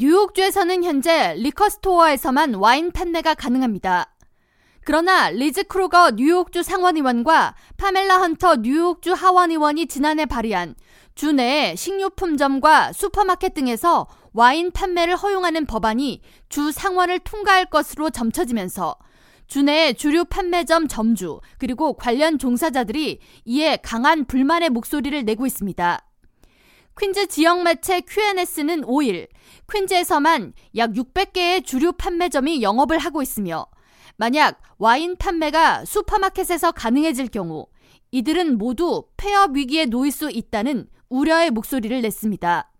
뉴욕주에서는 현재 liquor store에서만 와인 판매가 가능합니다. 그러나 리즈 크루거 뉴욕주 상원의원과 파멜라 헌터 뉴욕주 하원의원이 지난해 발의한 주내 식료품점과 슈퍼마켓 등에서 와인 판매를 허용하는 법안이 주 상원을 통과할 것으로 점쳐지면서 주내 주류 판매점 점주 그리고 관련 종사자들이 이에 강한 불만의 목소리를 내고 있습니다. 퀸즈 지역 매체 QNS는 5일 퀸즈에서만 약 600개의 주류 판매점이 영업을 하고 있으며 만약 와인 판매가 슈퍼마켓에서 가능해질 경우 이들은 모두 폐업 위기에 놓일 수 있다는 우려의 목소리를 냈습니다.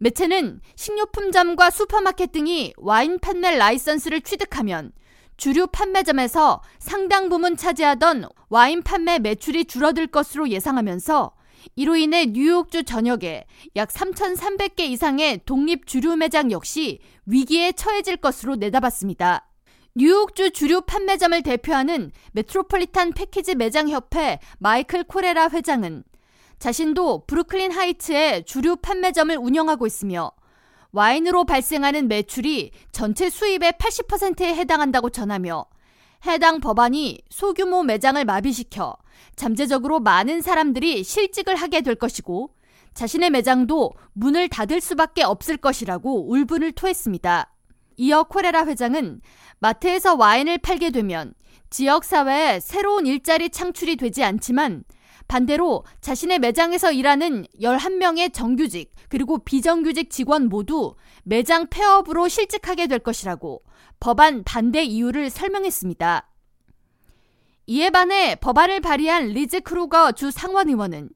매체는 식료품점과 슈퍼마켓 등이 와인 판매 라이선스를 취득하면 주류 판매점에서 상당 부분 차지하던 와인 판매 매출이 줄어들 것으로 예상하면서 이로 인해 뉴욕주 전역에 약 3,300개 이상의 독립 주류 매장 역시 위기에 처해질 것으로 내다봤습니다. 뉴욕주 주류 판매점을 대표하는 메트로폴리탄 패키지 매장 협회 마이클 코레라 회장은 자신도 브루클린 하이츠에 주류 판매점을 운영하고 있으며 와인으로 발생하는 매출이 전체 수입의 80%에 해당한다고 전하며 해당 법안이 소규모 매장을 마비시켜 잠재적으로 많은 사람들이 실직을 하게 될 것이고 자신의 매장도 문을 닫을 수밖에 없을 것이라고 울분을 토했습니다. 이어 코레라 회장은 마트에서 와인을 팔게 되면 지역사회에 새로운 일자리 창출이 되지 않지만 반대로 자신의 매장에서 일하는 11명의 정규직 그리고 비정규직 직원 모두 매장 폐업으로 실직하게 될 것이라고 법안 반대 이유를 설명했습니다. 이에 반해 법안을 발의한 리즈 크루거 주 상원의원은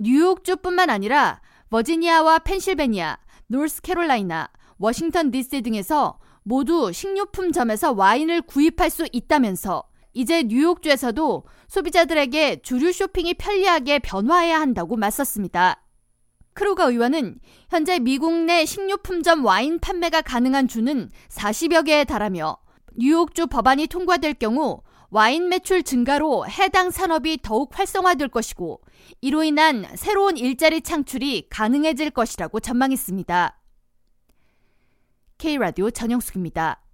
뉴욕주뿐만 아니라 버지니아와 펜실베니아, 노스캐롤라이나, 워싱턴 DC 등에서 모두 식료품점에서 와인을 구입할 수 있다면서 이제 뉴욕주에서도 소비자들에게 주류 쇼핑이 편리하게 변화해야 한다고 맞섰습니다. 크루거 의원은 현재 미국 내 식료품점 와인 판매가 가능한 주는 40여 개에 달하며 뉴욕주 법안이 통과될 경우 와인 매출 증가로 해당 산업이 더욱 활성화될 것이고 이로 인한 새로운 일자리 창출이 가능해질 것이라고 전망했습니다. K라디오 전영숙입니다.